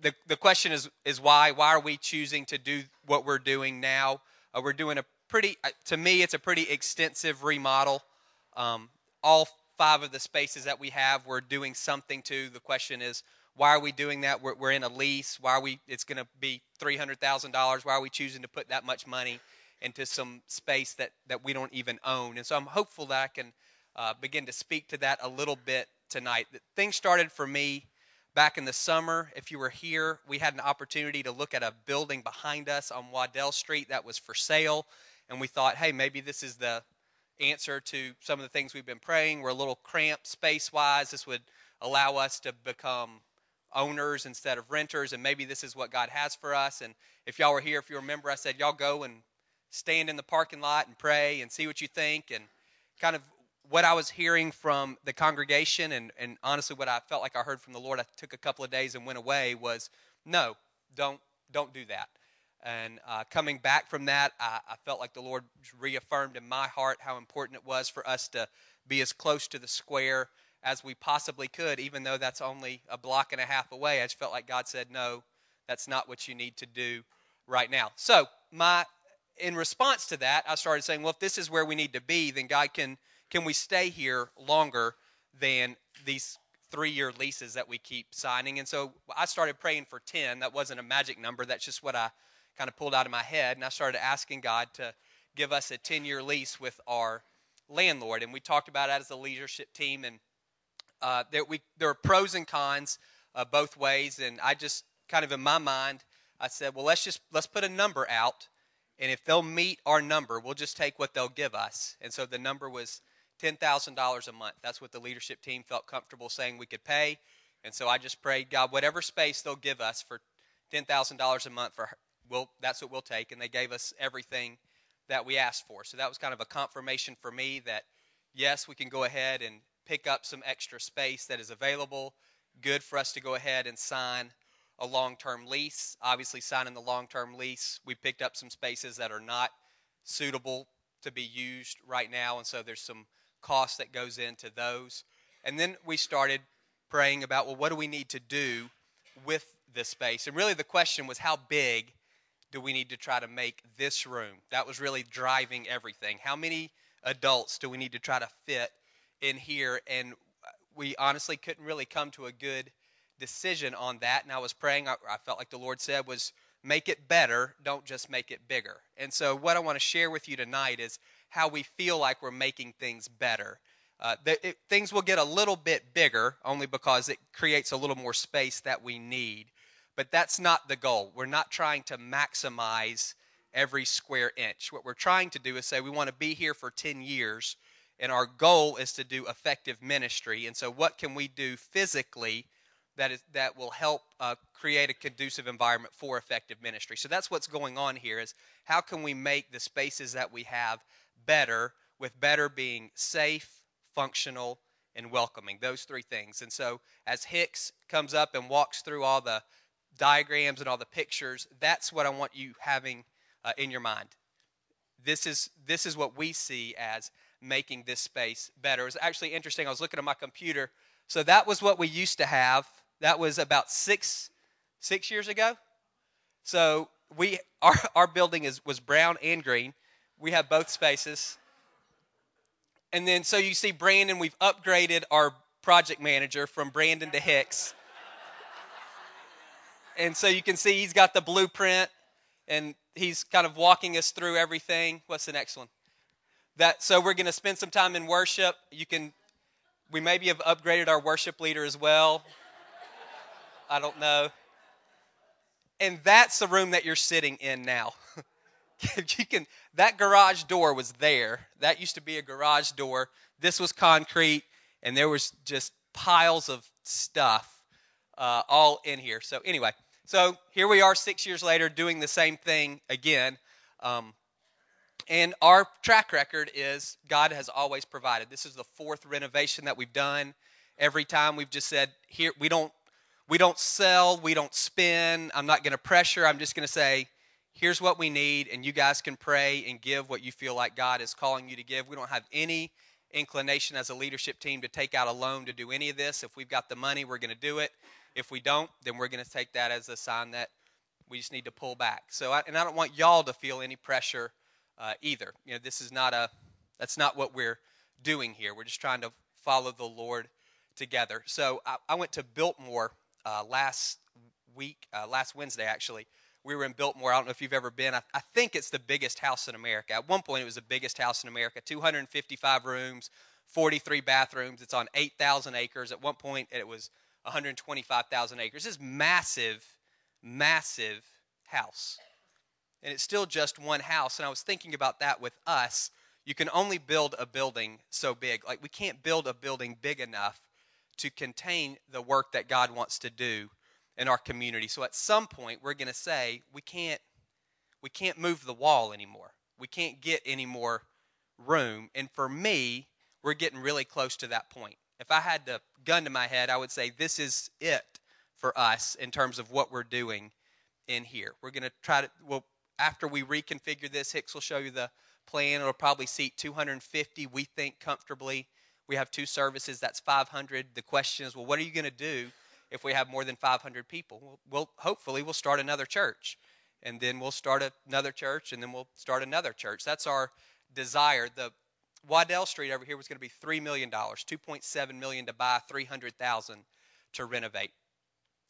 the, the question is, is why? Why are we choosing to do what we're doing now? Uh, we're doing a pretty, uh, to me, it's a pretty extensive remodel. Um, all five of the spaces that we have, we're doing something to. The question is, why are we doing that? We're, we're in a lease. Why are we? It's going to be three hundred thousand dollars. Why are we choosing to put that much money into some space that that we don't even own? And so I'm hopeful that I can uh, begin to speak to that a little bit tonight. Things started for me back in the summer. If you were here, we had an opportunity to look at a building behind us on Waddell Street that was for sale, and we thought, hey, maybe this is the answer to some of the things we've been praying. We're a little cramped space wise. This would allow us to become owners instead of renters, and maybe this is what God has for us. And if y'all were here, if you remember, I said, y'all go and stand in the parking lot and pray and see what you think. And kind of what I was hearing from the congregation, and, and honestly, what I felt like I heard from the Lord, I took a couple of days and went away, was no, don't, don't do that. And uh, coming back from that, I, I felt like the Lord reaffirmed in my heart how important it was for us to be as close to the square as we possibly could, even though that's only a block and a half away. I just felt like God said, no, that's not what you need to do right now. So, my in response to that, I started saying, well, if this is where we need to be, then God can can we stay here longer than these three year leases that we keep signing? And so I started praying for 10. That wasn't a magic number, that's just what I kind of pulled out of my head. And I started asking God to give us a 10 year lease with our landlord. And we talked about that as a leadership team. And uh, there, we, there are pros and cons uh, both ways. And I just kind of in my mind, I said, well, let's just let's put a number out, and if they'll meet our number, we'll just take what they'll give us. And so the number was ten thousand dollars a month. That's what the leadership team felt comfortable saying we could pay. And so I just prayed, God, whatever space they'll give us for ten thousand dollars a month for we'll, that's what we'll take. And they gave us everything that we asked for. So that was kind of a confirmation for me that yes, we can go ahead and pick up some extra space that is available. Good for us to go ahead and sign a long term lease. Obviously, signing the long term lease, we picked up some spaces that are not suitable to be used right now. And so there's some cost that goes into those. And then we started praying about, well, what do we need to do with this space? And really the question was, how big do we need to try to make this room? That was really driving everything. How many adults do we need to try to fit in here? And we honestly couldn't really come to a good decision on that. And I was praying, I, I felt like the Lord said, was make it better, don't just make it bigger. And so, what I want to share with you tonight is how we feel like we're making things better. Uh, the, it, things will get a little bit bigger only because it creates a little more space that we need. But that's not the goal. We're not trying to maximize every square inch. What we're trying to do is say we want to be here for 10 years, and our goal is to do effective ministry. And so, what can we do physically that is that will help uh, create a conducive environment for effective ministry? So that's what's going on here. Is how can we make the spaces that we have better, with better being safe, functional, and welcoming. Those three things. And so as Hicks comes up and walks through all the diagrams and all the pictures, that's what I want you having uh, in your mind. This is this is what we see as making this space better. It was actually interesting. I was looking at my computer. So that was what we used to have. That was about six six years ago. So we our our building is was brown and green. We have both spaces. And then, so you see, Brandon, we've upgraded our project manager from Brandon to Hicks. And so you can see he's got the blueprint and he's kind of walking us through everything. What's the next one? That so we're going to spend some time in worship. You can we maybe have upgraded our worship leader as well. I don't know. And that's the room that you're sitting in now. you can that garage door was there. That used to be a garage door. This was concrete, and there was just piles of stuff uh, all in here. So anyway, so here we are six years later doing the same thing again. Um, and our track record is God has always provided. This is the fourth renovation that we've done. Every time we've just said, here we don't we don't sell, we don't spin. I'm not going to pressure. I'm just going to say, here's what we need, and you guys can pray and give what you feel like God is calling you to give. We don't have any inclination as a leadership team to take out a loan to do any of this. If we've got the money, we're going to do it. If we don't, then we're going to take that as a sign that we just need to pull back. So, I, and I don't want y'all to feel any pressure uh, either. You know, this is not a that's not what we're doing here. We're just trying to follow the Lord together. So, I, I went to Biltmore uh, last week, uh, last Wednesday actually. We were in Biltmore. I don't know if you've ever been. I, I think it's the biggest house in America. At one point, it was the biggest house in America. 255 rooms, 43 bathrooms. It's on 8,000 acres. At one point, it was 125,000 acres. This massive, massive house. And it's still just one house. And I was thinking about that with us. You can only build a building so big. Like, we can't build a building big enough to contain the work that God wants to do in our community. So at some point, we're going to say, we can't, we can't move the wall anymore. We can't get any more room. And for me, we're getting really close to that point. If I had the gun to my head, I would say this is it for us in terms of what we're doing in here. We're going to try to, well, after we reconfigure this, Hicks will show you the plan. It'll probably seat 250, we think, comfortably. We have two services, that's 500. The question is, well, what are you going to do if we have more than 500 people? Well, we'll hopefully we'll start another church. And then we'll start another church, and then we'll start another church. That's our desire. The Waddell Street over here was going to be $3 million, 2.7 million to buy, 300000 to renovate.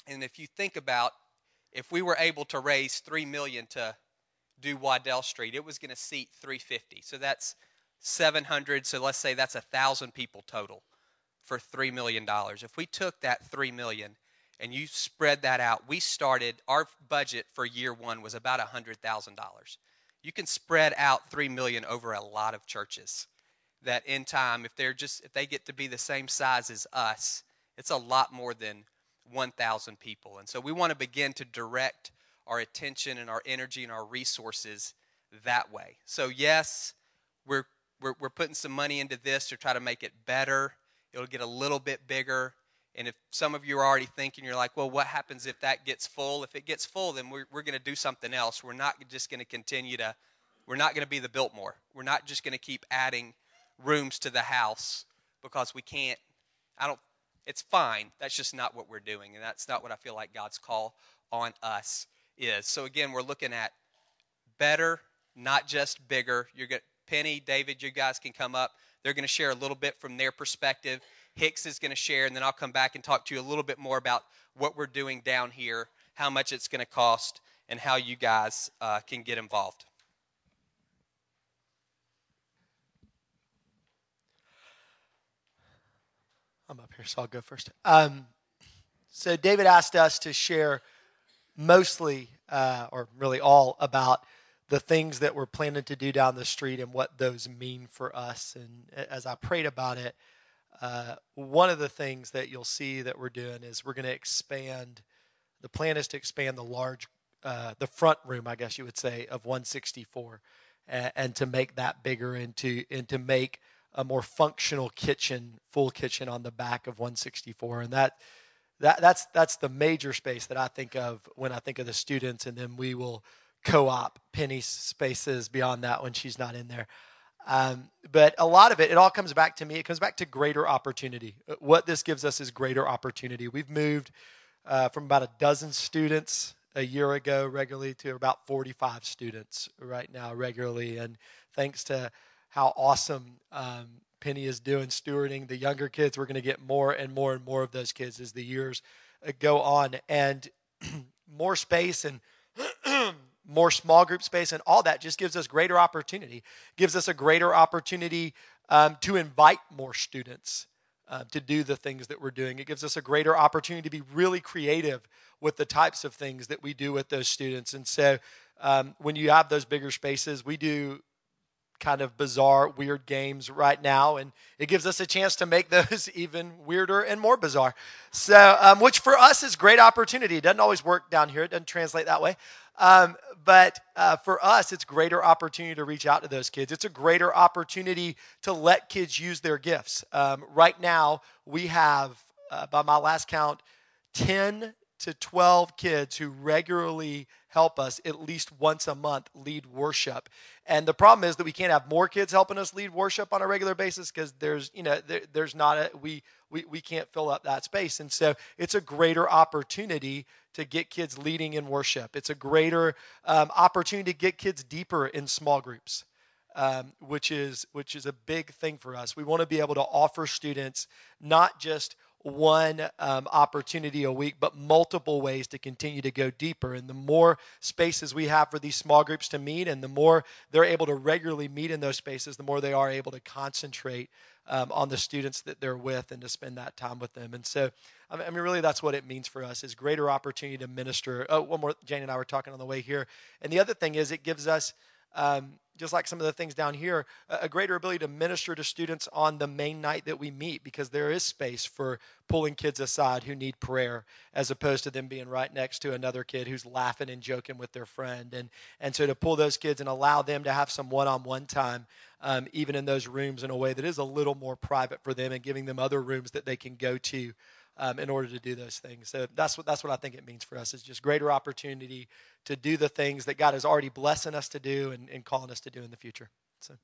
And if you think about if we were able to raise 3 million to do Waddell Street, it was going to seat 350. So that's 700, so let's say that's a 1000 people total for 3 million dollars. If we took that 3 million and you spread that out, we started our budget for year 1 was about $100,000. You can spread out 3 million over a lot of churches that in time, if they're just if they get to be the same size as us, it's a lot more than 1,000 people. And so we want to begin to direct our attention and our energy and our resources that way. So yes, we're we're, we're putting some money into this to try to make it better. It'll get a little bit bigger. And if some of you are already thinking, you're like, well, what happens if that gets full? If it gets full, then we're, we're going to do something else. We're not just going to continue to, we're not going to be the Biltmore. We're not just going to keep adding rooms to the house because we can't. I don't. It's fine. That's just not what we're doing, and that's not what I feel like God's call on us is. So again, we're looking at better, not just bigger. You're going Penny, David, you guys can come up. They're going to share a little bit from their perspective. Hicks is going to share, and then I'll come back and talk to you a little bit more about what we're doing down here, how much it's going to cost, and how you guys uh, can get involved. I'm up here, so I'll go first. Um, so David asked us to share mostly, uh, or really all, about the things that we're planning to do down the street and what those mean for us. And as I prayed about it, uh, one of the things that you'll see that we're doing is we're going to expand. The plan is to expand the large, uh, the front room, I guess you would say, of 164, and, and to make that bigger and to and to make a more functional kitchen, full kitchen on the back of 164, and that that that's that's the major space that I think of when I think of the students, and then we will co-op Penny's spaces beyond that when she's not in there. Um, but a lot of it, it all comes back to me. It comes back to greater opportunity. What this gives us is greater opportunity. We've moved uh, from about a dozen students a year ago regularly to about 45 students right now regularly, and thanks to how awesome um, Penny is doing stewarding the younger kids. We're going to get more and more and more of those kids as the years uh, go on, and more space and more small group space and all that just gives us greater opportunity. Gives us a greater opportunity um, to invite more students. Uh, to do the things that we're doing. It gives us a greater opportunity to be really creative with the types of things that we do with those students. And so, um, when you have those bigger spaces, we do kind of bizarre, weird games right now, and it gives us a chance to make those even weirder and more bizarre. So, um, which for us is great opportunity. It doesn't always work down here; it doesn't translate that way. Um, but uh, for us, it's greater opportunity to reach out to those kids. It's a greater opportunity to let kids use their gifts. Um, right now, we have, uh, by my last count, ten to 12 kids who regularly help us at least once a month lead worship. And the problem is that we can't have more kids helping us lead worship on a regular basis because there's, you know, there, there's not a, we we, we can't fill up that space. And so it's a greater opportunity to get kids leading in worship. It's a greater um, opportunity to get kids deeper in small groups. Um, which is which is a big thing for us. We want to be able to offer students not just one um, opportunity a week, but multiple ways to continue to go deeper. And the more spaces we have for these small groups to meet, and the more they're able to regularly meet in those spaces, the more they are able to concentrate um, on the students that they're with and to spend that time with them. And so, I mean, really, that's what it means for us: is greater opportunity to minister. Oh, one more. Jane and I were talking on the way here, and the other thing is it gives us. Um, just like some of the things down here, a greater ability to minister to students on the main night that we meet because there is space for pulling kids aside who need prayer as opposed to them being right next to another kid who's laughing and joking with their friend. And, and so to pull those kids and allow them to have some one on one time, um, even in those rooms, in a way that is a little more private for them and giving them other rooms that they can go to um, in order to do those things. So that's what that's what I think it means for us is just greater opportunity to do the things that God is already blessing us to do and, and calling us to do in the future. So.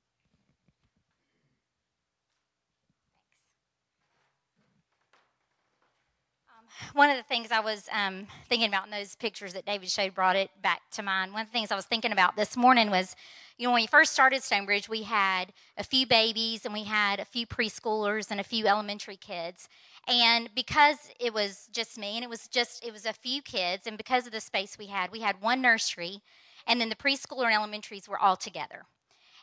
Um, one of the things I was um, thinking about in those pictures that David showed brought it back to mind. One of the things I was thinking about this morning was, you know, when we first started Stonebridge, we had a few babies and we had a few preschoolers and a few elementary kids. And because it was just me and it was just, it was a few kids, and because of the space we had, we had one nursery, and then the preschooler and elementaries were all together.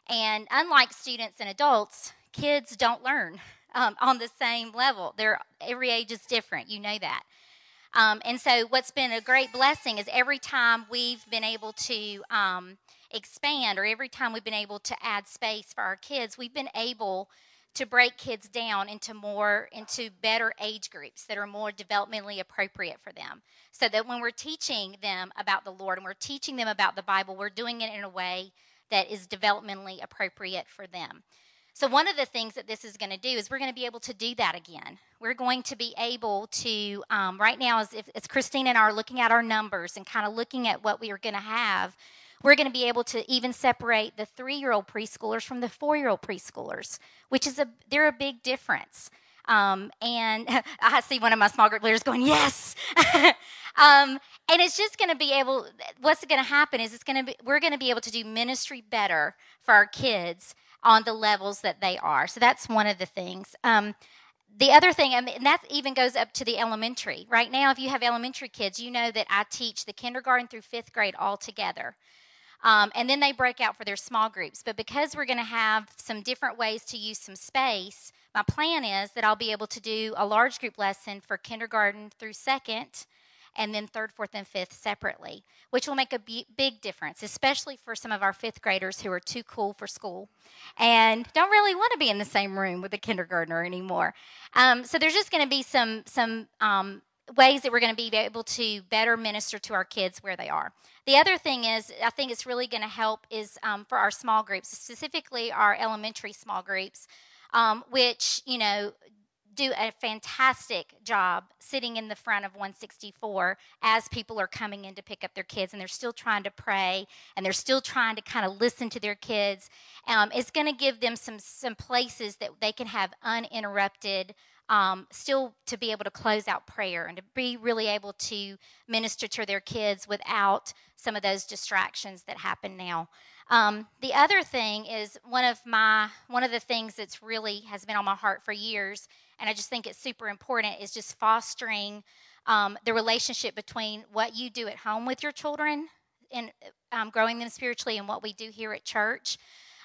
And unlike students and adults, kids don't learn um, on the same level. They're, every age is different, you know that. Um, and so, what's been a great blessing is every time we've been able to um, expand or every time we've been able to add space for our kids, we've been able to break kids down into more into better age groups that are more developmentally appropriate for them. So that when we're teaching them about the lord and we're teaching them about the bible we're doing it in a way that is developmentally appropriate for them. So one of the things that this is going to do is we're going to be able to do that again. We're going to be able to um, right now as, if, as christine and i are looking at our numbers and kind of looking at what we are going to have we're going to be able to even separate the three year old preschoolers from the four year old preschoolers, which is a they're a big difference. Um, and I see one of my small group leaders going, yes. um, and it's just going to be able, what's going to happen is it's going to be, we're going to be able to do ministry better for our kids on the levels that they are. So that's one of the things. Um, the other thing, and that even goes up to the elementary. Right now, if you have elementary kids, you know that I teach the kindergarten through fifth grade all together. Um, and then they break out for their small groups. But because we're going to have some different ways to use some space, my plan is that I'll be able to do a large group lesson for kindergarten through second and then third, fourth, and fifth separately, which will make a big difference, especially for some of our fifth graders who are too cool for school and don't really want to be in the same room with a kindergartner anymore. Um, so there's just going to be some some um, ways that we're going to be able to better minister to our kids where they are. The other thing is, I think it's really going to help is um, for our small groups, specifically our elementary small groups, um, which, you know, do a fantastic job sitting in the front of 164 as people are coming in to pick up their kids and they're still trying to pray and they're still trying to kind of listen to their kids. Um, it's going to give them some, some places that they can have uninterrupted um, still to be able to close out prayer and to be really able to minister to their kids without some of those distractions that happen now. Um, the other thing is one of my one of the things that's really has been on my heart for years, and I just think it's super important is just fostering um, the relationship between what you do at home with your children and um, growing them spiritually and what we do here at church.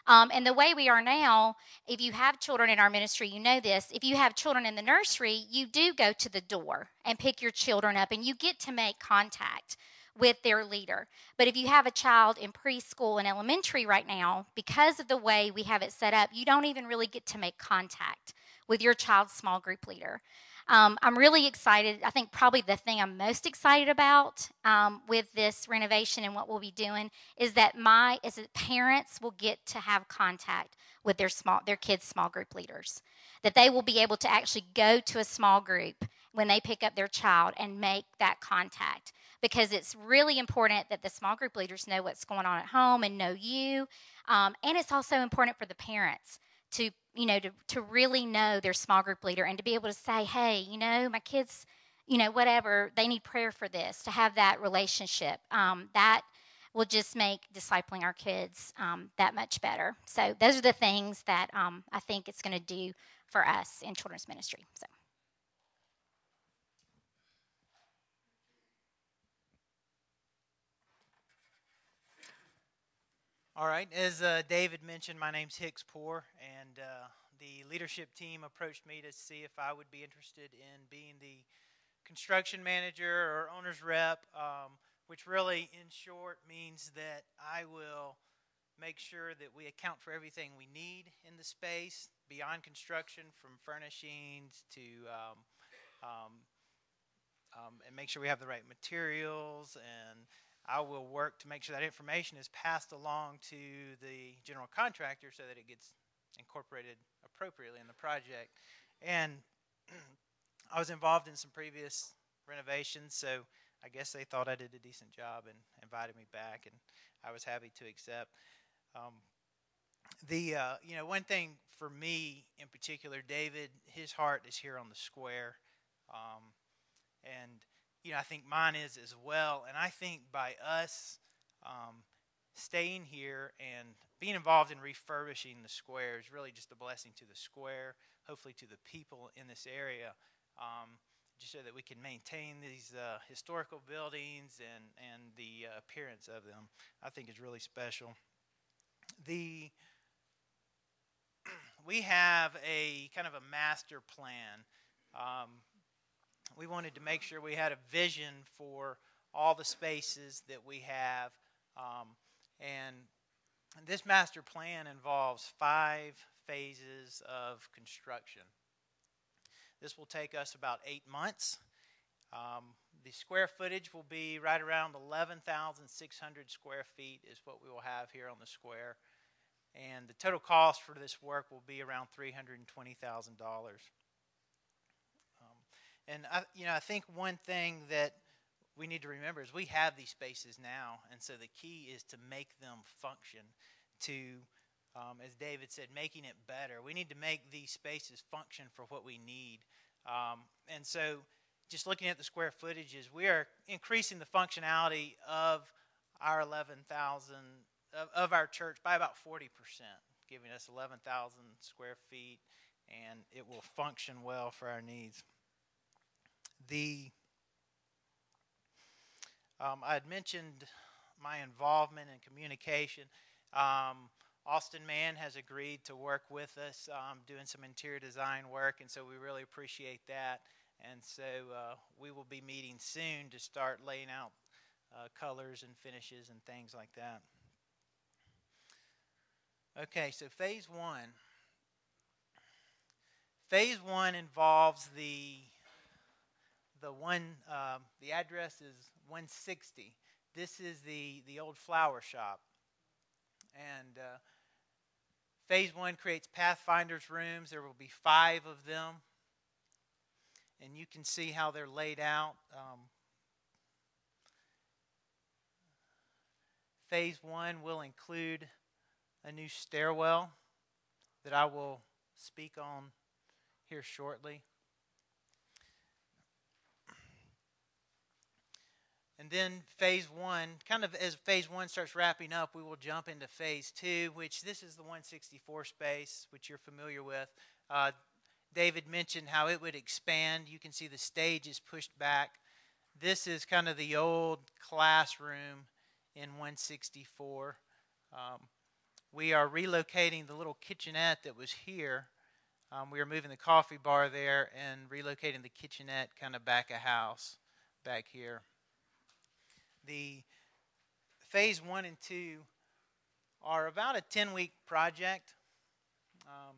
Um, and the way we are now, if you have children in our ministry, you know this. If you have children in the nursery, you do go to the door and pick your children up, and you get to make contact with their leader. But if you have a child in preschool and elementary right now, because of the way we have it set up, you don't even really get to make contact with your child's small group leader. Um, I'm really excited. I think probably the thing I'm most excited about um, with this renovation and what we'll be doing is that my as parents will get to have contact with their small their kids' small group leaders. That they will be able to actually go to a small group when they pick up their child and make that contact because it's really important that the small group leaders know what's going on at home and know you. Um, and it's also important for the parents to you know to, to really know their small group leader and to be able to say hey you know my kids you know whatever they need prayer for this to have that relationship um, that will just make discipling our kids um, that much better. So those are the things that um, i think it's going to do for us in children's ministry so All right. As uh, David mentioned, my name's Hicks Poor, and uh, the leadership team approached me to see if I would be interested in being the construction manager or owner's rep, um, which really, in short, means that I will make sure that we account for everything we need in the space beyond construction, from furnishings to um, um, um and make sure we have the right materials and I will work to make sure that information is passed along to the general contractor so that it gets incorporated appropriately in the project. And I was involved in some previous renovations, so I guess they thought I did a decent job and invited me back, and I was happy to accept. Um, the uh, you know one thing for me in particular, David, his heart is here on the square, um, and you know, I think mine is as well. And I think by us um, staying here and being involved in refurbishing the square is really just a blessing to the square, hopefully to the people in this area, um, just so that we can maintain these uh, historical buildings and, and the uh, appearance of them. I think is really special. The we have a kind of a master plan. Um, we wanted to make sure we had a vision for all the spaces that we have. Um, and this master plan involves five phases of construction. This will take us about eight months. Um, the square footage will be right around 11,600 square feet, is what we will have here on the square. And the total cost for this work will be around $320,000. And I, you know, I think one thing that we need to remember is we have these spaces now, and so the key is to make them function. To, um, as David said, making it better. We need to make these spaces function for what we need. Um, and so, just looking at the square footages, we are increasing the functionality of our 11,000 of, of our church by about 40%, giving us 11,000 square feet, and it will function well for our needs the um, I had mentioned my involvement in communication. Um, Austin Mann has agreed to work with us um, doing some interior design work, and so we really appreciate that. And so uh, we will be meeting soon to start laying out uh, colors and finishes and things like that. Okay, so phase one. Phase one involves the the one, um, the address is 160. This is the, the old flower shop. And uh, phase one creates Pathfinders rooms. There will be five of them. And you can see how they're laid out. Um, phase one will include a new stairwell that I will speak on here shortly. And then phase one, kind of as phase one starts wrapping up, we will jump into phase two, which this is the 164 space, which you're familiar with. Uh, David mentioned how it would expand. You can see the stage is pushed back. This is kind of the old classroom in 164. Um, we are relocating the little kitchenette that was here. Um, we are moving the coffee bar there and relocating the kitchenette kind of back a house back here the phase one and two are about a 10 week project. Um,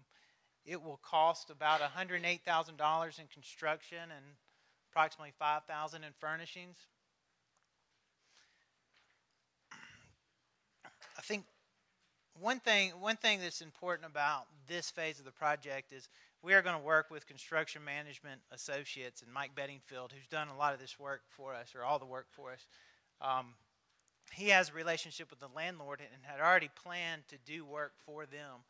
it will cost about $108,000 in construction and approximately 5000 in furnishings. I think one thing one thing that's important about this phase of the project is we are going to work with construction management associates and Mike Bedingfield, who's done a lot of this work for us, or all the work for us. Um, he has a relationship with the landlord and had already planned to do work for them.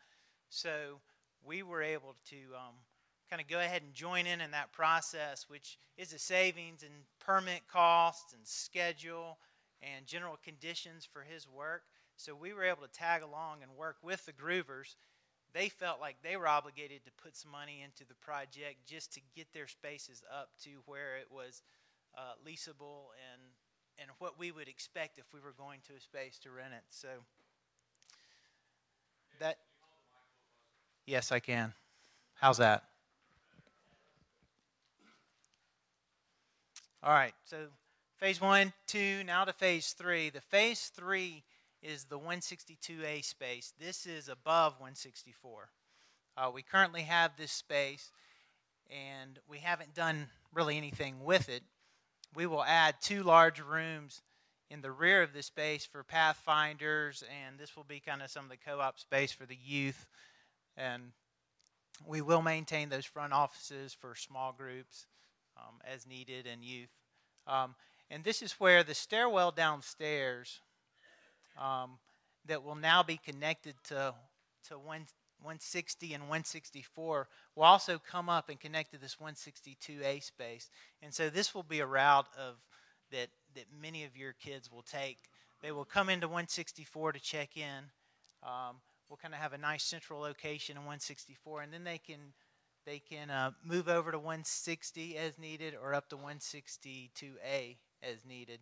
So we were able to um, kind of go ahead and join in in that process, which is a savings in permit costs and schedule and general conditions for his work. So we were able to tag along and work with the Groovers. They felt like they were obligated to put some money into the project just to get their spaces up to where it was uh, leasable and and what we would expect if we were going to a space to rent it. So that Yes, I can. How's that? All right. So phase 1, 2, now to phase 3. The phase 3 is the 162A space. This is above 164. Uh, we currently have this space and we haven't done really anything with it we will add two large rooms in the rear of the space for pathfinders, and this will be kind of some of the co op space for the youth. And we will maintain those front offices for small groups um, as needed and youth. Um, and this is where the stairwell downstairs um, that will now be connected to, to one, 160 and 164 will also come up and connect to this 162A space. And so this will be a route of that that many of your kids will take. They will come into 164 to check in. Um, we'll kind of have a nice central location in 164, and then they can they can uh, move over to 160 as needed or up to 162A as needed.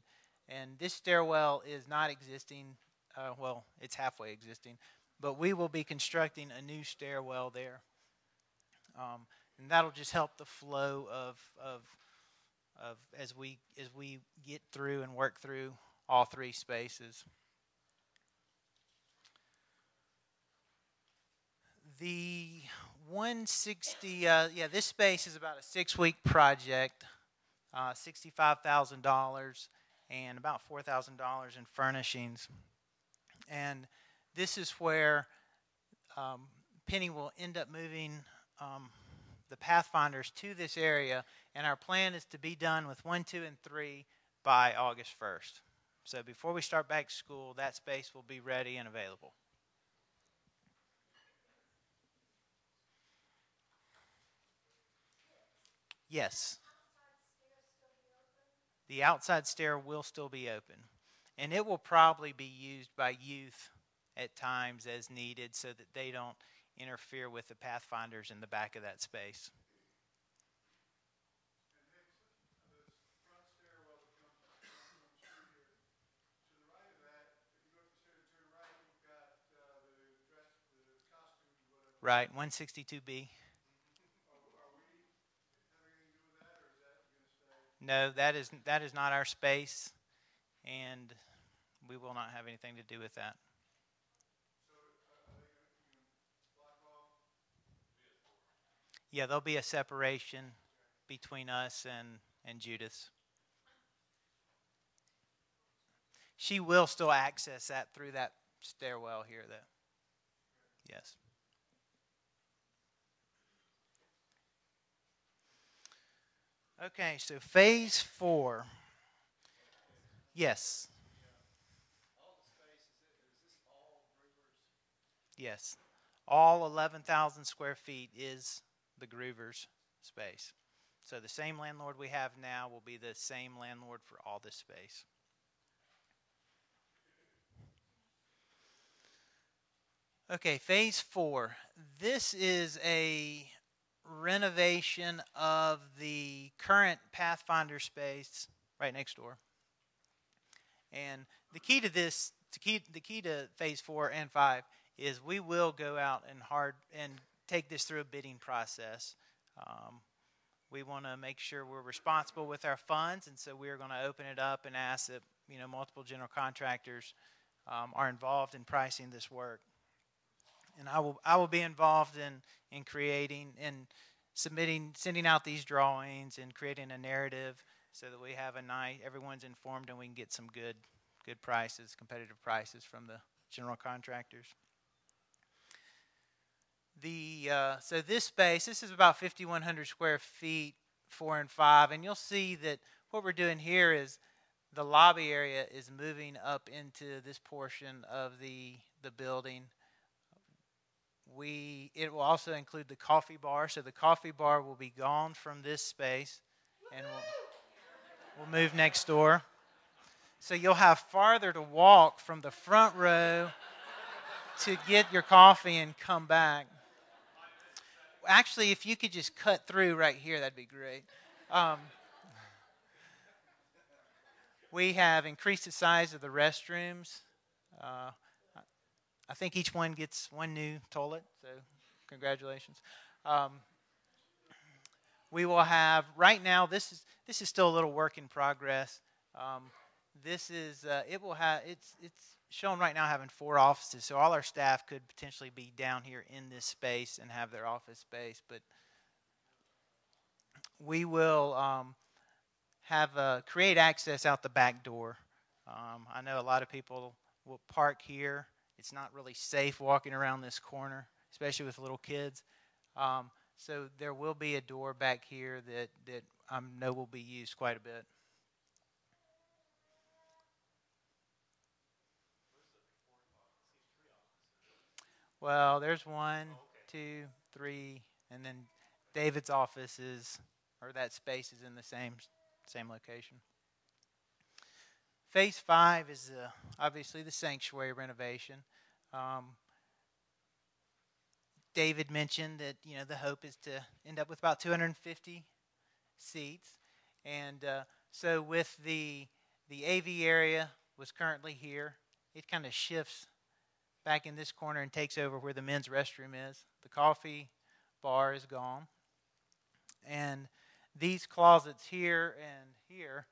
And this stairwell is not existing. Uh, well, it's halfway existing, but we will be constructing a new stairwell there. Um, and that'll just help the flow of, of, of as we as we get through and work through all three spaces. The 160, uh, yeah, this space is about a six week project, uh, $65,000 and about $4,000 in furnishings. And this is where um, Penny will end up moving um, the Pathfinders to this area, and our plan is to be done with 1, 2, and 3 by August 1st. So before we start back school, that space will be ready and available. Yes. The outside stair will still be open. And it will probably be used by youth at times as needed so that they don't interfere with the pathfinders in the back of that space. Right, 162B. No, that is that is not our space, and we will not have anything to do with that. Yeah, there'll be a separation between us and, and Judith. She will still access that through that stairwell here, though. Yes. Okay, so phase four. Yes. Yes. All 11,000 square feet is the Groovers space. So the same landlord we have now will be the same landlord for all this space. Okay, phase four. This is a renovation of the current Pathfinder space right next door. And the key to this, the key, the key to phase four and five, is we will go out and hard and take this through a bidding process. Um, we want to make sure we're responsible with our funds, and so we're going to open it up and ask that you know multiple general contractors um, are involved in pricing this work. And I will I will be involved in in creating and submitting sending out these drawings and creating a narrative so that we have a night everyone's informed and we can get some good good prices, competitive prices from the general contractors. The uh, so this space, this is about 5,100 square feet, four and five, and you'll see that what we're doing here is the lobby area is moving up into this portion of the the building. we it will also include the coffee bar. So the coffee bar will be gone from this space, and we'll, we'll move next door. So you'll have farther to walk from the front row to get your coffee and come back. Actually, if you could just cut through right here, that'd be great. Um, we have increased the size of the restrooms. Uh, I think each one gets one new toilet, so congratulations. Um, we will have right now. This is this is still a little work in progress. Um, this is uh, it will have it's it's shown right now having four offices, so all our staff could potentially be down here in this space and have their office space. But we will um, have uh, create access out the back door. Um, I know a lot of people will park here it's not really safe walking around this corner, especially with little kids. Um, so there will be a door back here that, that I know will be used quite a bit. Well, there's one, two, three, and then David's office is, or that space is in the same same location. Phase five is uh, obviously the sanctuary renovation. Um, David mentioned that you know the hope is to end up with about 250 seats, and uh, so with the the AV area was currently here, it kind of shifts back in this corner and takes over where the men's restroom is. The coffee bar is gone, and these closets here and here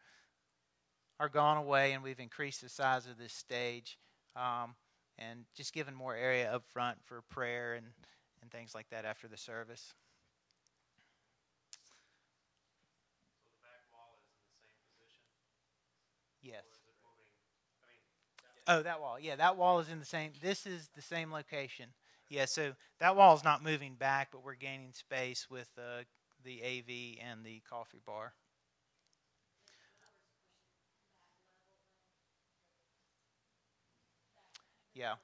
are gone away, and we've increased the size of this stage um, and just given more area up front for prayer and, and things like that after the service. Yes. Oh, that wall. Yeah, that wall is in the same. This is the same location. Yeah, so that wall is not moving back, but we're gaining space with uh, the AV and the coffee bar. Yeah,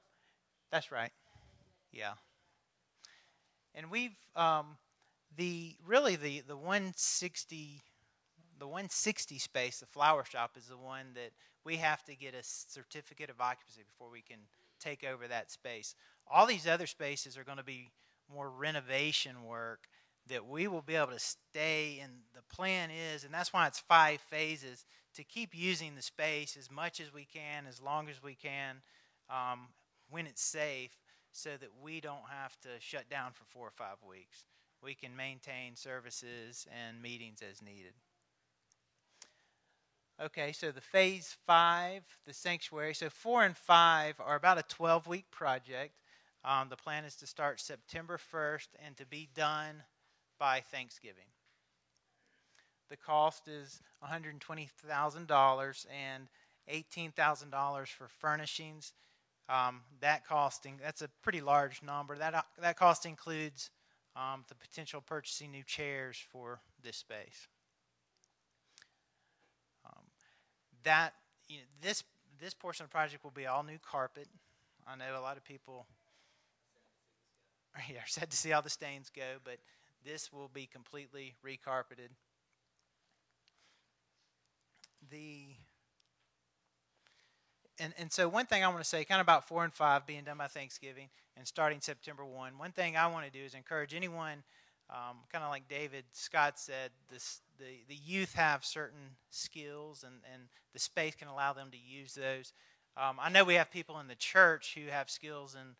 that's right. Yeah, and we've um, the really the the 160 the 160 space, the flower shop, is the one that we have to get a certificate of occupancy before we can take over that space. All these other spaces are going to be more renovation work that we will be able to stay and the plan is and that's why it's five phases to keep using the space as much as we can as long as we can um, when it's safe so that we don't have to shut down for four or five weeks. We can maintain services and meetings as needed. Okay, so the phase five, the sanctuary. So four and five are about a 12 week project. Um, the plan is to start September 1st and to be done by Thanksgiving. The cost is $120,000 and $18,000 for furnishings um, that costing that's a pretty large number. That that cost includes um, the potential purchasing new chairs for this space. Um, that you know, this this portion of the project will be all new carpet. I know a lot of people are sad to see how the stains go, but this will be completely recarpeted. The and, and so one thing I want to say, kind of about four and five being done by Thanksgiving and starting September one. One thing I want to do is encourage anyone, um, kind of like David Scott said, this, the the youth have certain skills and and the space can allow them to use those. Um, I know we have people in the church who have skills in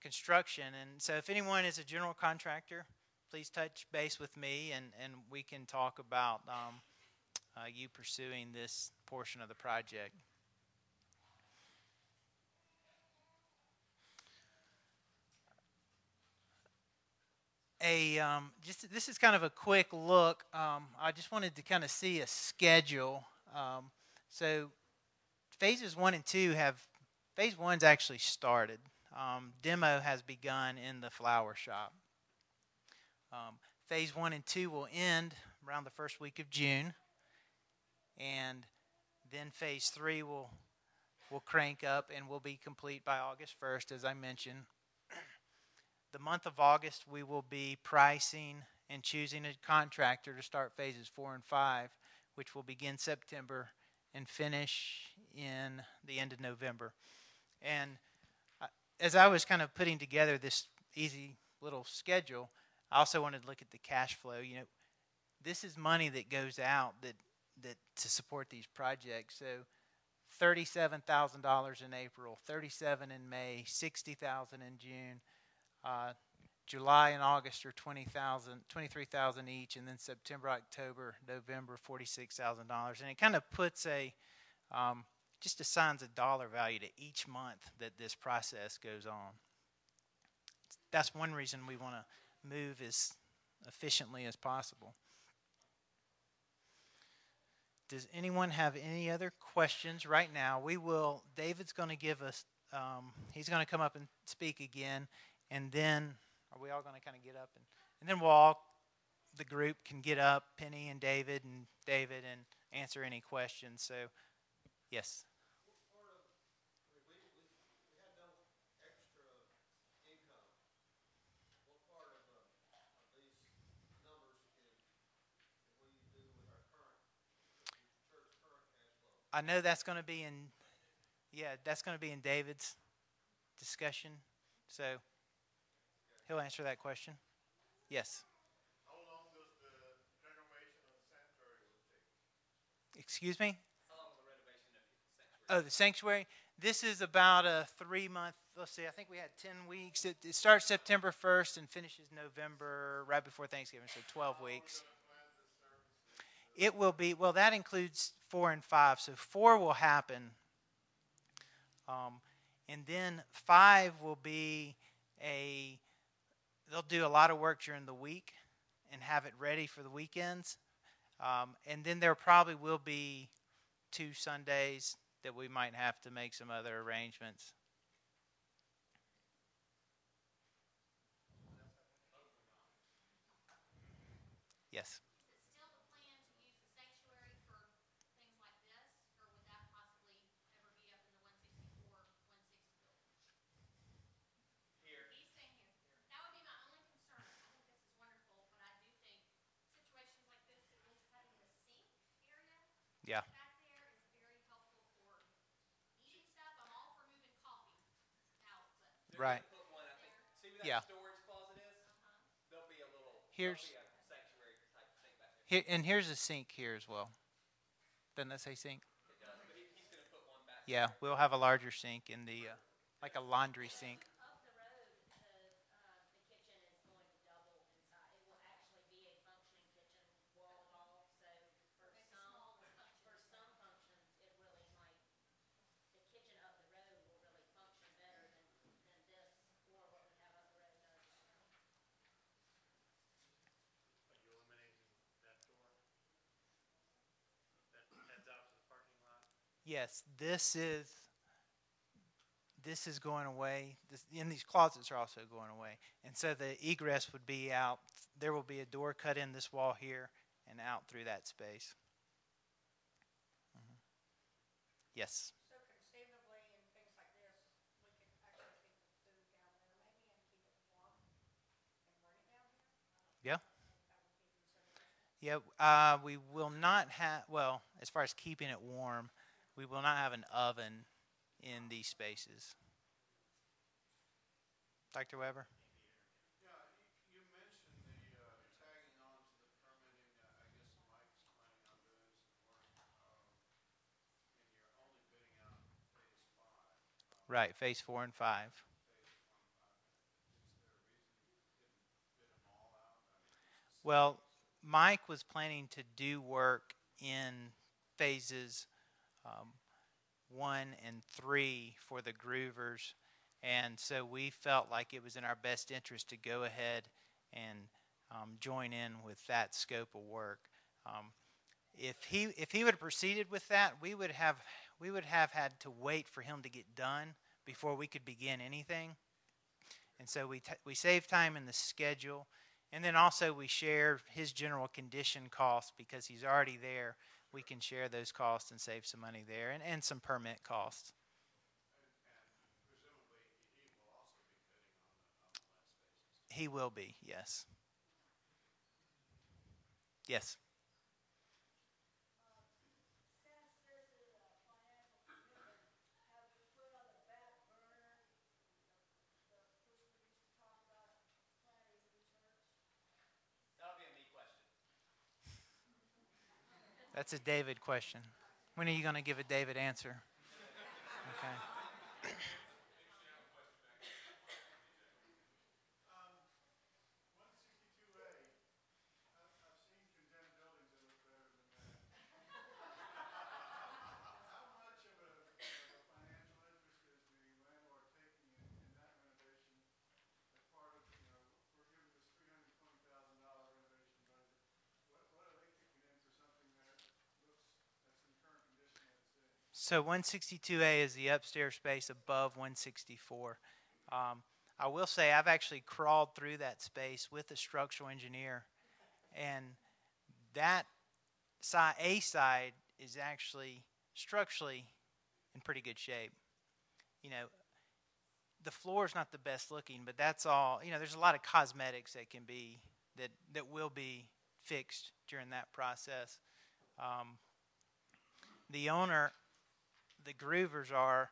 construction, and so if anyone is a general contractor, please touch base with me, and and we can talk about um, uh, you pursuing this portion of the project. A um, just this is kind of a quick look. Um, I just wanted to kind of see a schedule. Um, so phases one and two have phase one's actually started. Um, demo has begun in the flower shop. Um, phase one and two will end around the first week of June, and then phase three will will crank up and will be complete by August 1st, as I mentioned. The month of August, we will be pricing and choosing a contractor to start phases four and five, which will begin September and finish in the end of November. And uh, as I was kind of putting together this easy little schedule, I also wanted to look at the cash flow. You know, this is money that goes out that that to support these projects. So thirty-seven thousand dollars in April, thirty-seven in May, sixty thousand in June. Uh, July and August are 20,000, 23,000 each, and then September, October, November, $46,000. And it kind of puts a, um, just assigns a dollar value to each month that this process goes on. That's one reason we want to move as efficiently as possible. Does anyone have any other questions right now? We will, David's going to give us, um, he's going to come up and speak again, and then are we all going to kind of get up and, and then we'll all, the group can get up, Penny and David and David, and answer any questions. So, yes. I know that's going to be in, yeah, that's going to be in David's discussion. So he'll answer that question. Yes. How long does the renovation of the sanctuary take? Excuse me? Oh, the sanctuary. This is about a three month. Let's see. I think we had ten weeks. It, it starts September first and finishes November right before Thanksgiving, so twelve weeks. It will be well. That includes four and five. So four will happen, um, and then five will be a. They'll do a lot of work during the week, and have it ready for the weekends, um, and then there probably will be two Sundays that we might have to make some other arrangements. Yes. Yeah. Right. Yeah. Here's here, and here's a sink here as well. Doesn't that say sink? Yeah, we'll have a larger sink in the, uh, like a laundry sink. Are you eliminating that door? That heads out to the parking lot? Yes, this is this is going away. This, and these closets are also going away. And so the egress would be out. There will be a door cut in this wall here and out through that space. Mhm. Yes. So conceivably, in things like this, we could actually keep the food down there maybe and keep it warm and bring it down here? Yeah. That would be consideration. Yeah, uh, we will not have, well, as far as keeping it warm, we will not have an oven in these spaces. Dr. Weber? Right, phase four and five. Well, Mike was planning to do work in phases um, one and three for the groovers. And so we felt like it was in our best interest to go ahead and um, join in with that scope of work. Um, if he if he would have proceeded with that, we would have we would have had to wait for him to get done before we could begin anything. And so we t- we saved time in the schedule. And then also we share his general condition costs because he's already there. We can share those costs and save some money there and, and some permit costs. he will be yes. on the, on the last phase He will be, yes. Yes. That'll be a me question. That's a David question. When are you going to give a David answer? Okay. One sixty-two A, I've, I've seen condemned buildings that look better than that. How much of a, of a financial interest is the landlord taking in, in that renovation as part of, you know, we're given this three hundred and twenty thousand dollar renovation budget. What, what are they kicking in for something that looks, that's in current condition that it's in? So 162A is the upstairs space above 164. Um, I will say I've actually crawled through that space with a structural engineer, and that side, A side is actually structurally in pretty good shape. You know, the floor is not the best looking, but that's all. You know, there's a lot of cosmetics that can be that that will be fixed during that process. Um, the owner the groovers are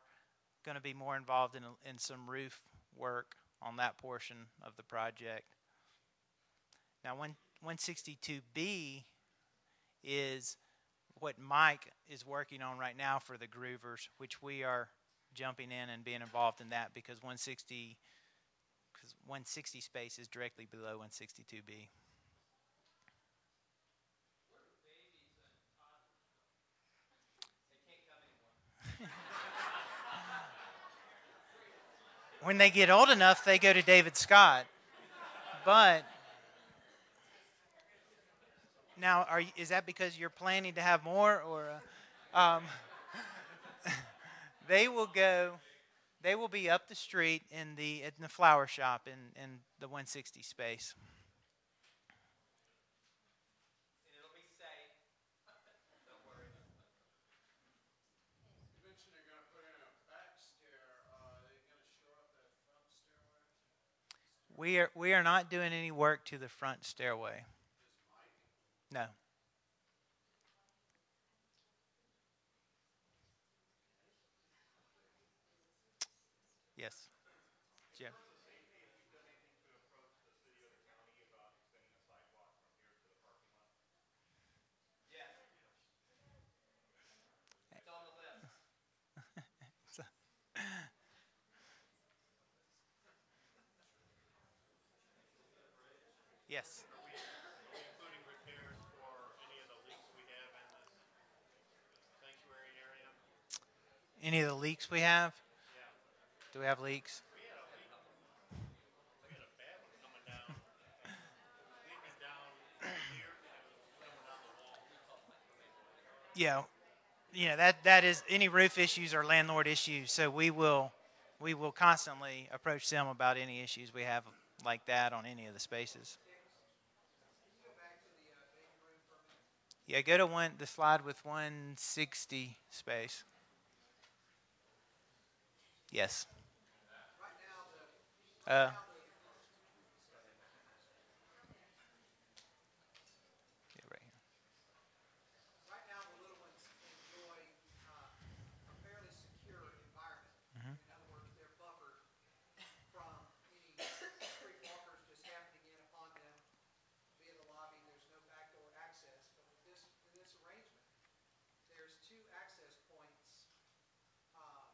going to be more involved in, in some roof work on that portion of the project. Now, 162B is what Mike is working on right now for the groovers, which we are jumping in and being involved in that because 160 because 160 space is directly below 162B. When they get old enough, they go to David Scott. But now, are is that because you're planning to have more, or uh, um, they will go? They will be up the street in the in the flower shop in in the 160 space. And it'll be safe. Don't worry. You mentioned they're gonna put in a back stair, uh, are they gonna shore up that front stairway? We are we are not doing any work to the front stairway. No. Yes. Jim. Yes. including repairs for any of the leaks we have in this sanctuary area. Any of the leaks we have? Do we have leaks? We had a bad one coming down, leaking down here and it was coming down the wall. Yeah. You know, that that is any roof issues or landlord issues. So we will we will constantly approach them about any issues we have like that on any of the spaces. Yeah, go to one the slide with 160 space. Yes. Uh, yeah, right here. Right now, the little ones enjoy uh, a fairly secure environment. Mm-hmm. In other words, they're buffered from any street walkers just happening in upon them via the lobby. There's no backdoor access. But with this, in this arrangement, there's two access points uh,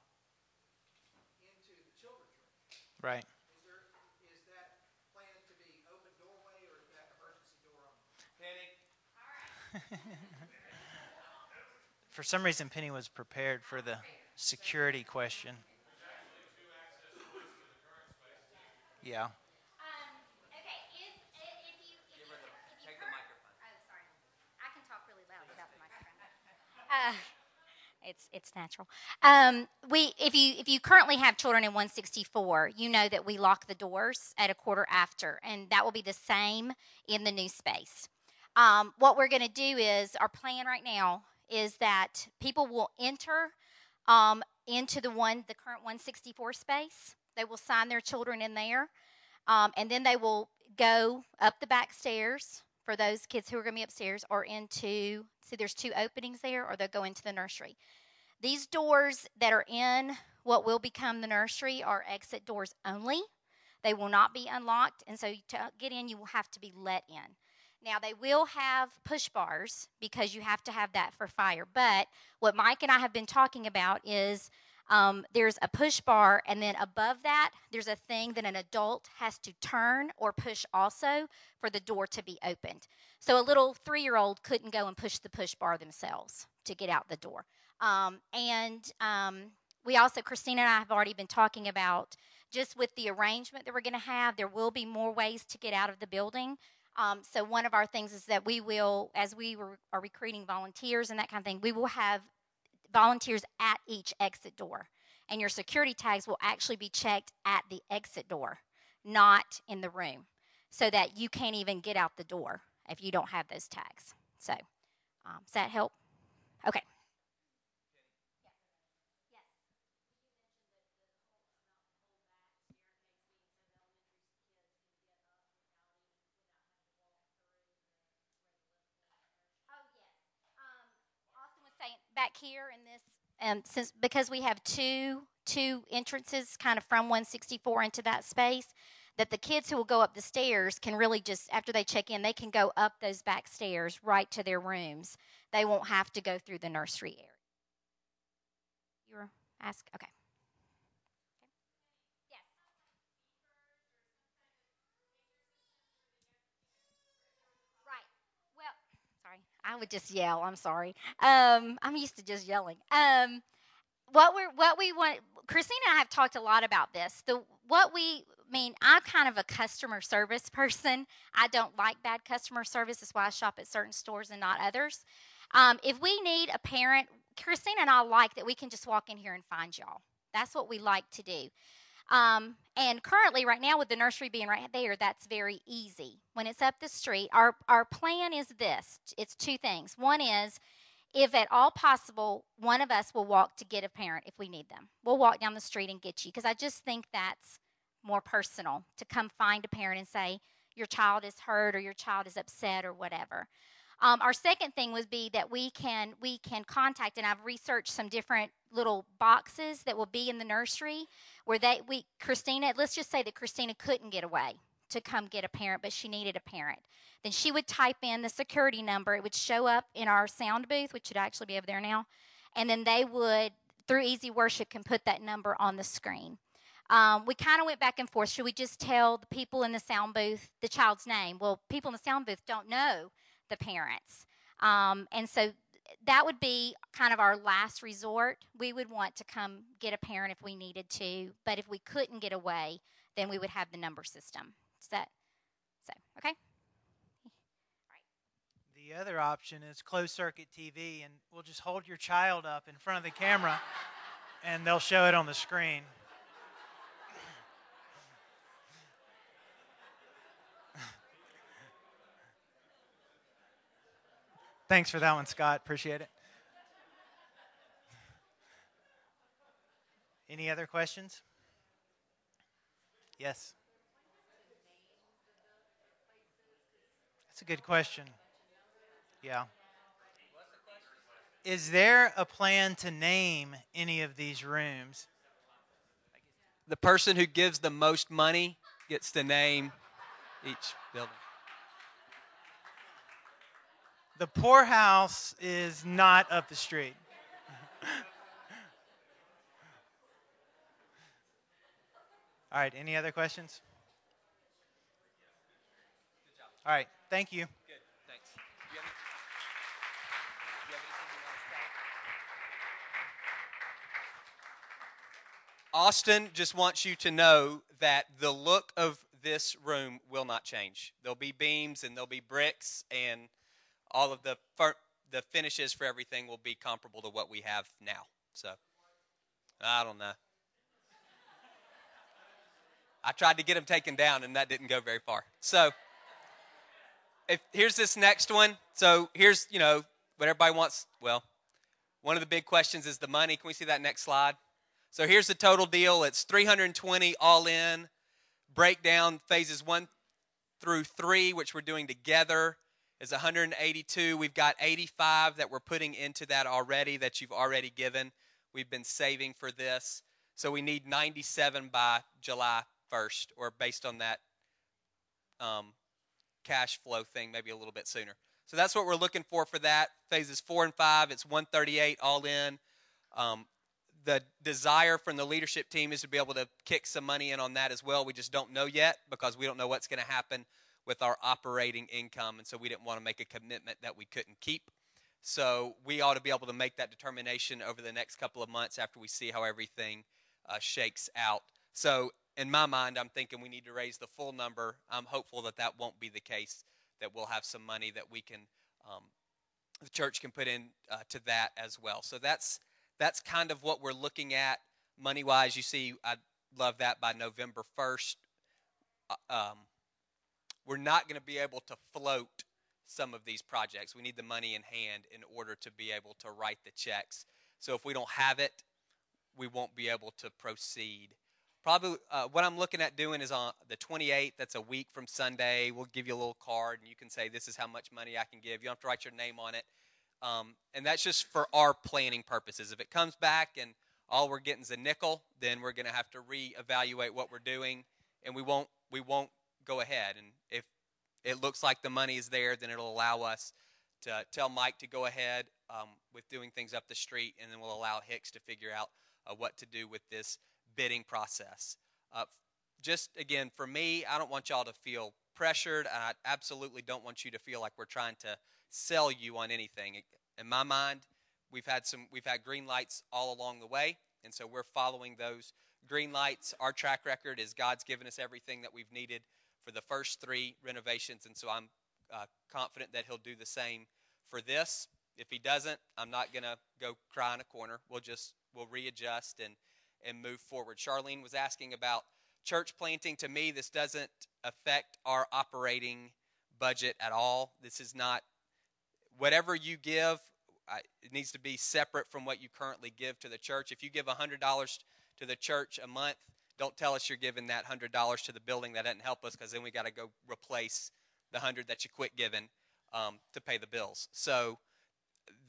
into the children's room. Right. Is there, is that planned to be open doorway or is that emergency door only? Penny. For some reason, Penny was prepared for the security question. Yeah. Um, okay, if, if you, if you, Give her the- if you take the curr- microphone. Sorry. I can talk really loud without the microphone. Uh, it's it's natural. Um, we if you if you currently have children in 164, you know that we lock the doors at a quarter after, and that will be the same in the new space. Um, what we're going to do is our plan right now is that people will enter um, into the one the current 164 space. They will sign their children in there. Um, and then they will go up the back stairs for those kids who are going to be upstairs or into, see, there's two openings there, or they'll go into the nursery. These doors that are in what will become the nursery are exit doors only. They will not be unlocked, and so to get in, you will have to be let in. Now, they will have push bars because you have to have that for fire. But what Mike and I have been talking about is um, there's a push bar, and then above that, there's a thing that an adult has to turn or push also for the door to be opened. So a little three year old couldn't go and push the push bar themselves to get out the door. Um, and um, we also, Christina and I have already been talking about just with the arrangement that we're going to have, there will be more ways to get out of the building. Um, so one of our things is that we will, as we are recruiting volunteers and that kind of thing, we will have volunteers at each exit door. And your security tags will actually be checked at the exit door, not in the room, so that you can't even get out the door if you don't have those tags. So, um, does that help? Okay. Back here in this, um, since because we have two two entrances, kind of from 164 into that space, that the kids who will go up the stairs can really just after they check in, they can go up those back stairs right to their rooms. They won't have to go through the nursery area. You were asked, okay. Yes. Right. Well, sorry. I would just yell. I'm sorry. Um, I'm used to just yelling. Um, what we what we want. Christina and I have talked a lot about this. The what we mean. I'm kind of a customer service person. I don't like bad customer service. That's why I shop at certain stores and not others. Um, if we need a parent, Christina and I like that we can just walk in here and find y'all. That's what we like to do. Um, and currently, right now, with the nursery being right there, that's very easy. When it's up the street, our, our plan is this it's two things. One is, if at all possible, one of us will walk to get a parent if we need them. We'll walk down the street and get you because I just think that's more personal to come find a parent and say, your child is hurt or your child is upset or whatever. Um, our second thing would be that we can we can contact, and I've researched some different little boxes that will be in the nursery where they we Christina. Let's just say that Christina couldn't get away to come get a parent, but she needed a parent. Then she would type in the security number. It would show up in our sound booth, which should actually be over there now, and then they would through Easy Worship can put that number on the screen. Um, we kind of went back and forth. Should we just tell the people in the sound booth the child's name? Well, people in the sound booth don't know the parents. Um, and so that would be kind of our last resort. We would want to come get a parent if we needed to, but if we couldn't get away, then we would have the number system. Is that so? Okay. The other option is closed circuit TV, and we'll just hold your child up in front of the camera, and they'll show it on the screen. Thanks for that one, Scott. Appreciate it. Any other questions? Yes. That's a good question. Yeah. Is there a plan to name any of these rooms? The person who gives the most money gets to name each building. The poorhouse is not up the street. All right, any other questions? All right, thank you. Good, thanks. Do you have, any, do you have anything you want to say? Austin just wants you to know that the look of this room will not change. There'll be beams and there'll be bricks, and all of the fir- the finishes for everything will be comparable to what we have now. So, I don't know. I tried to get them taken down, and that didn't go very far. So if here's this next one. So here's, you know, what everybody wants. Well, one of the big questions is the money. Can we see that next slide? So here's the total deal. It's 320 all in. breakdown phases one through three, which we're doing together, is 182. We've got 85 that we're putting into that already that you've already given. We've been saving for this. So we need 97 by July 1st, or based on that um, cash flow thing, maybe a little bit sooner. So that's what we're looking for for that. Phases four and five, it's 138 all in. Um, the desire from the leadership team is to be able to kick some money in on that as well. We just don't know yet because we don't know what's going to happen with our operating income, and so we didn't want to make a commitment that we couldn't keep. So we ought to be able to make that determination over the next couple of months after we see how everything uh, shakes out. So in my mind, I'm thinking we need to raise the full number. I'm hopeful that that won't be the case. That we'll have some money that we can, um, the church can put in uh, to that as well. So that's that's kind of what we're looking at money wise. You see, I love that by November 1st. Uh, um, we're not going to be able to float some of these projects. We need the money in hand in order to be able to write the checks. So if we don't have it, we won't be able to proceed. Probably uh, what I'm looking at doing is on the 28th. That's a week from Sunday. We'll give you a little card, and you can say, This is how much money I can give. You don't have to write your name on it. Um, and that's just for our planning purposes. If it comes back and all we're getting is a nickel, then we're going to have to reevaluate what we're doing, and we won't we won't go ahead. And if it looks like the money is there, then it'll allow us to tell Mike to go ahead um, with doing things up the street, and then we'll allow Hicks to figure out uh, what to do with this bidding process. Uh, just again, for me, I don't want y'all to feel pressured. I absolutely don't want you to feel like we're trying to sell you on anything. In my mind, we've had some we've had green lights all along the way, and so we're following those green lights. Our track record is God's given us everything that we've needed for the first three renovations, and so I'm uh, confident that He'll do the same for this. If He doesn't, I'm not going to go cry in a corner. We'll just we'll readjust and and move forward. Charlene was asking about church planting. To me, this doesn't affect our operating budget at all. This is not whatever you give. it needs to be separate from what you currently give to the church. If you give $100 to the church a month, don't tell us you're giving that $100 to the building. That doesn't help us because then we got to go replace the 100 that you quit giving um, to pay the bills. So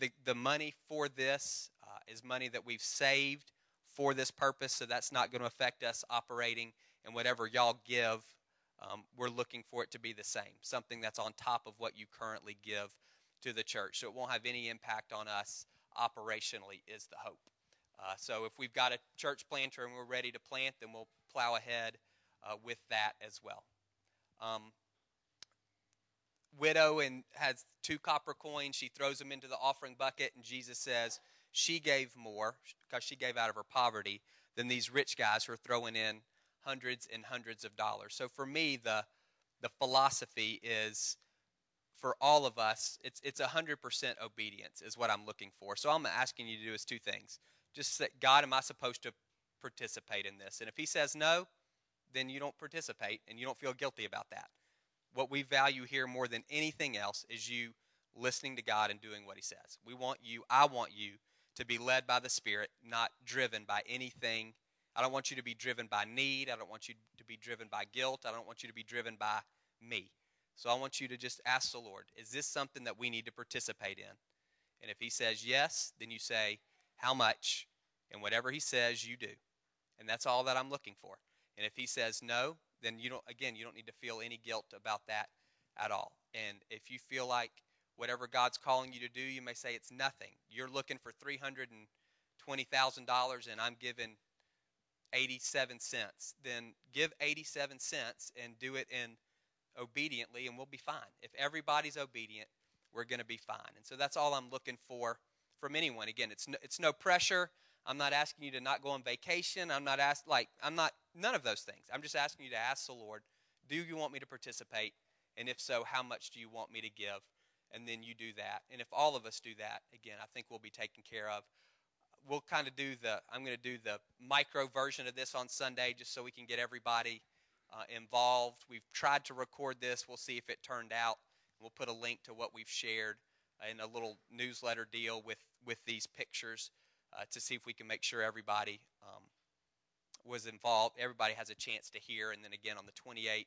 the, the money for this uh, is money that we've saved for this purpose, so that's not going to affect us operating. And whatever y'all give, um, we're looking for it to be the same, something that's on top of what you currently give to the church. So it won't have any impact on us operationally, is the hope. Uh, so if we've got a church planter and we're ready to plant, then we'll plow ahead uh, with that as well. Um, widow and has two copper coins. She throws them into the offering bucket, and Jesus says she gave more because she gave out of her poverty than these rich guys who are throwing in hundreds and hundreds of dollars. So for me, the the philosophy is for all of us, it's it's hundred percent obedience is what I'm looking for. So I'm asking you to do is two things. Just say, God, am I supposed to participate in this? And if He says no, then you don't participate, and you don't feel guilty about that. What we value here more than anything else is you listening to God and doing what He says. We want you. I want you to be led by the Spirit, not driven by anything. I don't want you to be driven by need. I don't want you to be driven by guilt. I don't want you to be driven by me. So I want you to just ask the Lord, is this something that we need to participate in? And if he says yes, then you say, how much? And whatever he says, you do. And that's all that I'm looking for. And if he says no, then you don't, again, you don't need to feel any guilt about that at all. And if you feel like whatever God's calling you to do, you may say it's nothing. You're looking for $320,000 and I'm giving 87 cents. Then give 87 cents and do it in obediently and we'll be fine. If everybody's obedient, we're going to be fine. And so that's all I'm looking for from anyone. Again, it's no, it's no pressure. I'm not asking you to not go on vacation. I'm not asked like I'm not none of those things. I'm just asking you to ask the Lord, do you want me to participate? And if so, how much do you want me to give? And then you do that. And if all of us do that, again, I think we'll be taken care of. We'll kind of do the I'm going to do the micro version of this on Sunday just so we can get everybody uh, involved. We've tried to record this. We'll see if it turned out. We'll put a link to what we've shared in a little newsletter deal with, with these pictures uh, to see if we can make sure everybody um, was involved, everybody has a chance to hear. And then again on the 28th,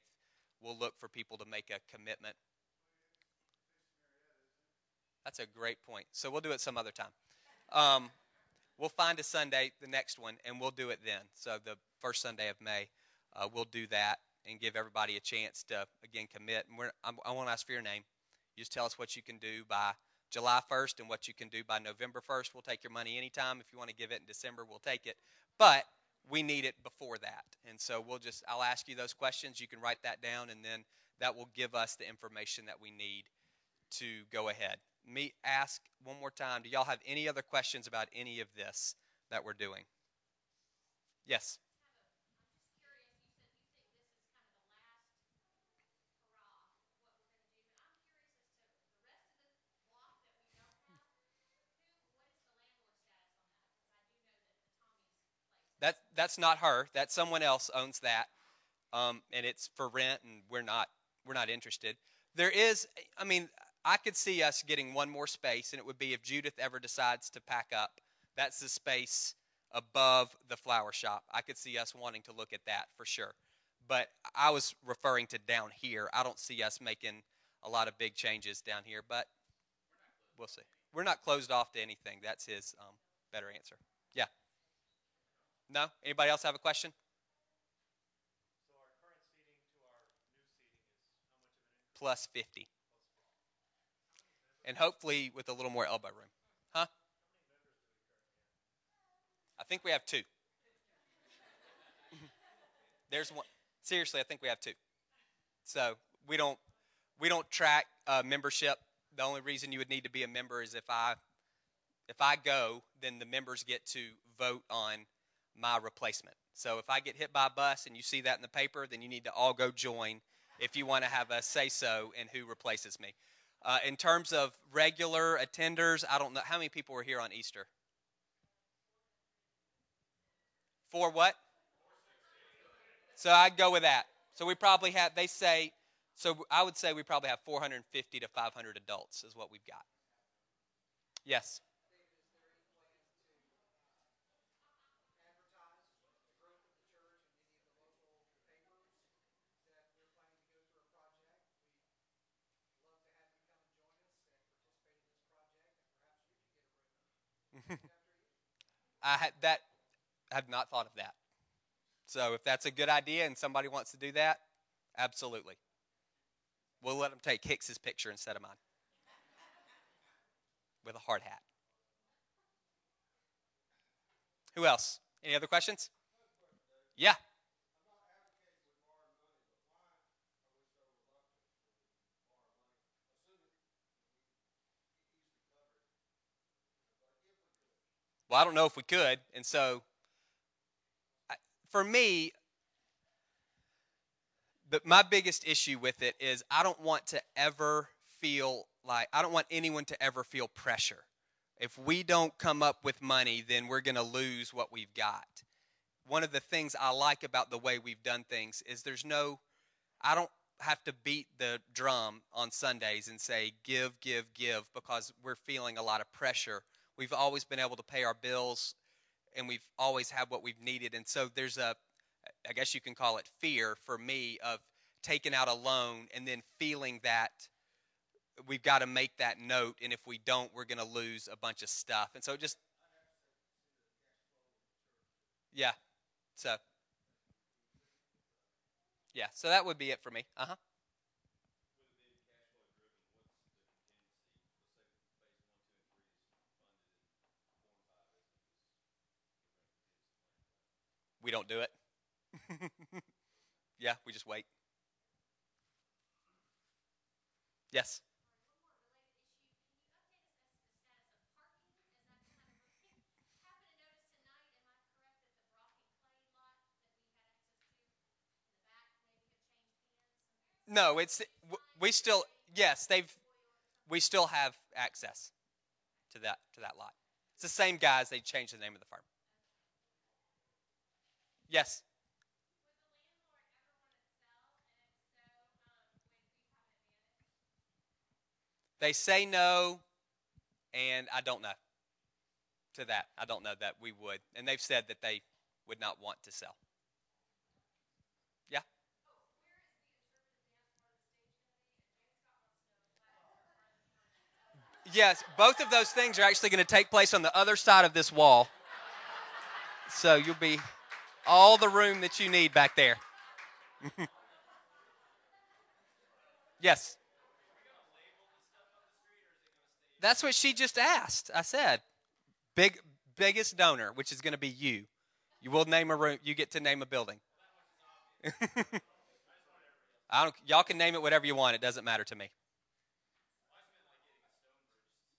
we'll look for people to make a commitment. That's a great point. So we'll do it some other time. Um, we'll find a Sunday, the next one, and we'll do it then. So the first Sunday of May, uh, we'll do that and give everybody a chance to again commit. And I won't ask for your name. You just tell us what you can do by July 1st and what you can do by November 1st. We'll take your money anytime. If you want to give it in December, we'll take it. But we need it before that. And so we'll just, I'll ask you those questions. You can write that down, and then that will give us the information that we need to go ahead. Me ask one more time do y'all have any other questions about any of this that we're doing? Yes. That that's not her. That someone else owns that, um, and it's for rent, and we're not we're not interested. There is, I mean, I could see us getting one more space, and it would be if Judith ever decides to pack up. That's the space above the flower shop. I could see us wanting to look at that for sure. But I was referring to down here. I don't see us making a lot of big changes down here, but we'll see. We're not closed off to anything. That's his um, better answer. No? Anybody else have a question? So our current seating to our new seating is how much of an increase? Plus 50. And hopefully with a little more elbow room. Huh? I think we have two. There's one. Seriously, I think we have two. So we don't we don't track uh, membership. The only reason you would need to be a member is if I if I go, then the members get to vote on my replacement. So if I get hit by a bus and you see that in the paper, then you need to all go join if you want to have a say so in who replaces me. Uh, in terms of regular attenders, I don't know how many people were here on Easter. For what? So I'd go with that. So we probably have. They say. So I would say we probably have 450 to 500 adults is what we've got. Yes. I had that. Have not thought of that. So if that's a good idea and somebody wants to do that, absolutely. We'll let them take Hicks's picture instead of mine with a hard hat. Who else? Any other questions? Yeah. Well, I don't know if we could. And so, I, for me, the, my biggest issue with it is I don't want to ever feel like, I don't want anyone to ever feel pressure. If we don't come up with money, then we're going to lose what we've got. One of the things I like about the way we've done things is there's no, I don't have to beat the drum on Sundays and say, give, give, give, because we're feeling a lot of pressure We've always been able to pay our bills, and we've always had what we've needed. And so there's a, I guess you can call it fear for me of taking out a loan and then feeling that we've got to make that note, and if we don't, we're going to lose a bunch of stuff. And so just, yeah, so. Yeah, so that would be it for me. Uh huh. We don't do it. yeah, we just wait. Yes. No, it's we still yes they've we still have access to that to that lot. It's the same guys. They changed the name of the farm. Yes. They say no, and I don't know to that. I don't know that we would. And they've said that they would not want to sell. Yeah? Yes, both of those things are actually going to take place on the other side of this wall. So you'll be all the room that you need back there. yes. That's what she just asked. I said, big biggest donor, which is going to be you. You will name a room. You get to name a building. I don't. Y'all can name it whatever you want. It doesn't matter to me.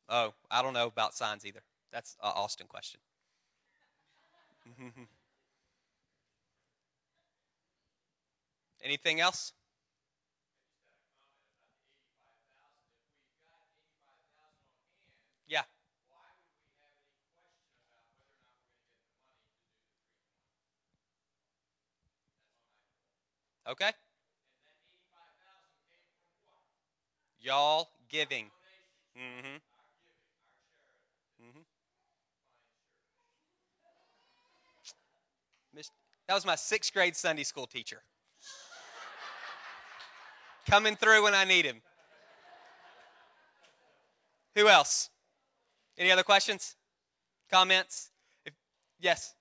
Oh, I don't know about signs either. That's an Austin question. Anything else? Yeah. Okay. Y'all giving. Mm-hmm. Mm-hmm. That was my sixth grade Sunday school teacher. Coming through when I need him. Who else? Any other questions? Comments? If, yes.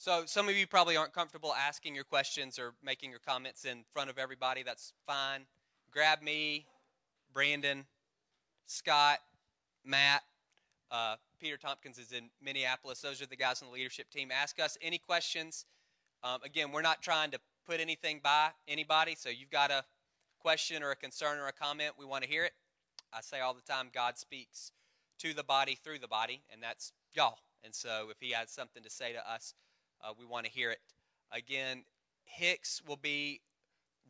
So some of you probably aren't comfortable asking your questions or making your comments in front of everybody. That's fine. Grab me, Brandon, Scott, Matt, uh, Peter Tompkins is in Minneapolis. Those are the guys on the leadership team. Ask us any questions. Um, again, we're not trying to put anything by anybody. So you've got a question or a concern or a comment, we want to hear it. I say all the time, God speaks to the body through the body, and that's y'all. And so if He has something to say to us, uh, we want to hear it. Again, Hicks will be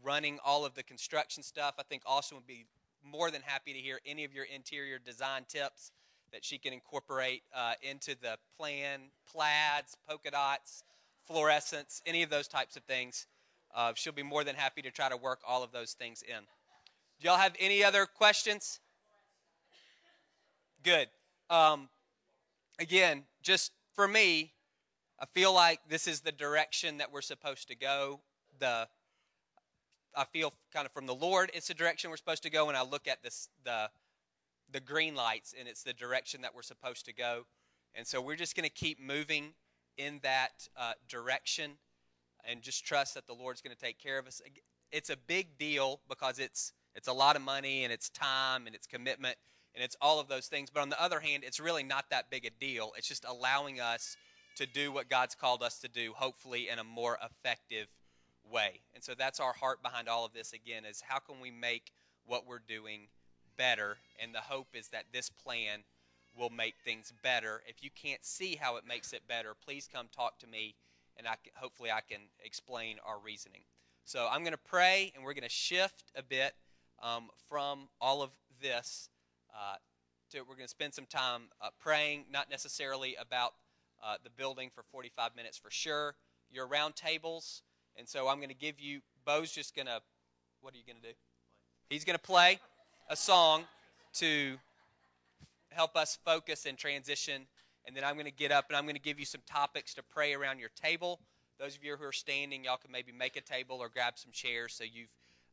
running all of the construction stuff. I think Austin would be more than happy to hear any of your interior design tips that she can incorporate uh, into the plan, plaids, polka dots, fluorescence, any of those types of things. Uh, she'll be more than happy to try to work all of those things in. Do y'all have any other questions? Good. Um, again, just for me, I feel like this is the direction that we're supposed to go. The I feel kind of from the Lord, it's the direction we're supposed to go. And I look at this the the green lights, and it's the direction that we're supposed to go. And so we're just going to keep moving in that uh, direction, and just trust that the Lord's going to take care of us. It's a big deal because it's it's a lot of money and it's time and it's commitment and it's all of those things. But on the other hand, it's really not that big a deal. It's just allowing us to do what God's called us to do, hopefully in a more effective way. And so that's our heart behind all of this again is how can we make what we're doing better? And the hope is that this plan will make things better. If you can't see how it makes it better, please come talk to me and I can, hopefully I can explain our reasoning. So I'm going to pray and we're going to shift a bit um, from all of this uh, to we're going to spend some time uh, praying, not necessarily about uh, the building for 45 minutes for sure. You're around tables, and so I'm going to give you. Bo's just going to. What are you going to do? He's going to play a song to help us focus and transition, and then I'm going to get up and I'm going to give you some topics to pray around your table. Those of you who are standing, y'all can maybe make a table or grab some chairs so you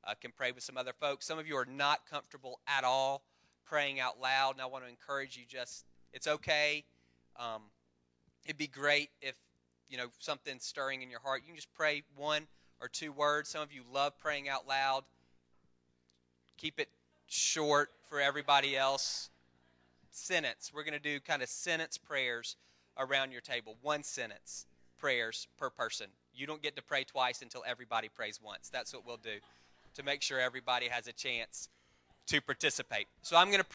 uh, can pray with some other folks. Some of you are not comfortable at all praying out loud, and I want to encourage you. Just it's okay. Um, it'd be great if you know something's stirring in your heart. You can just pray one or two words. Some of you love praying out loud. Keep it short for everybody else. Sentence. We're going to do kind of sentence prayers around your table. One sentence prayers per person. You don't get to pray twice until everybody prays once. That's what we'll do to make sure everybody has a chance to participate. So I'm going to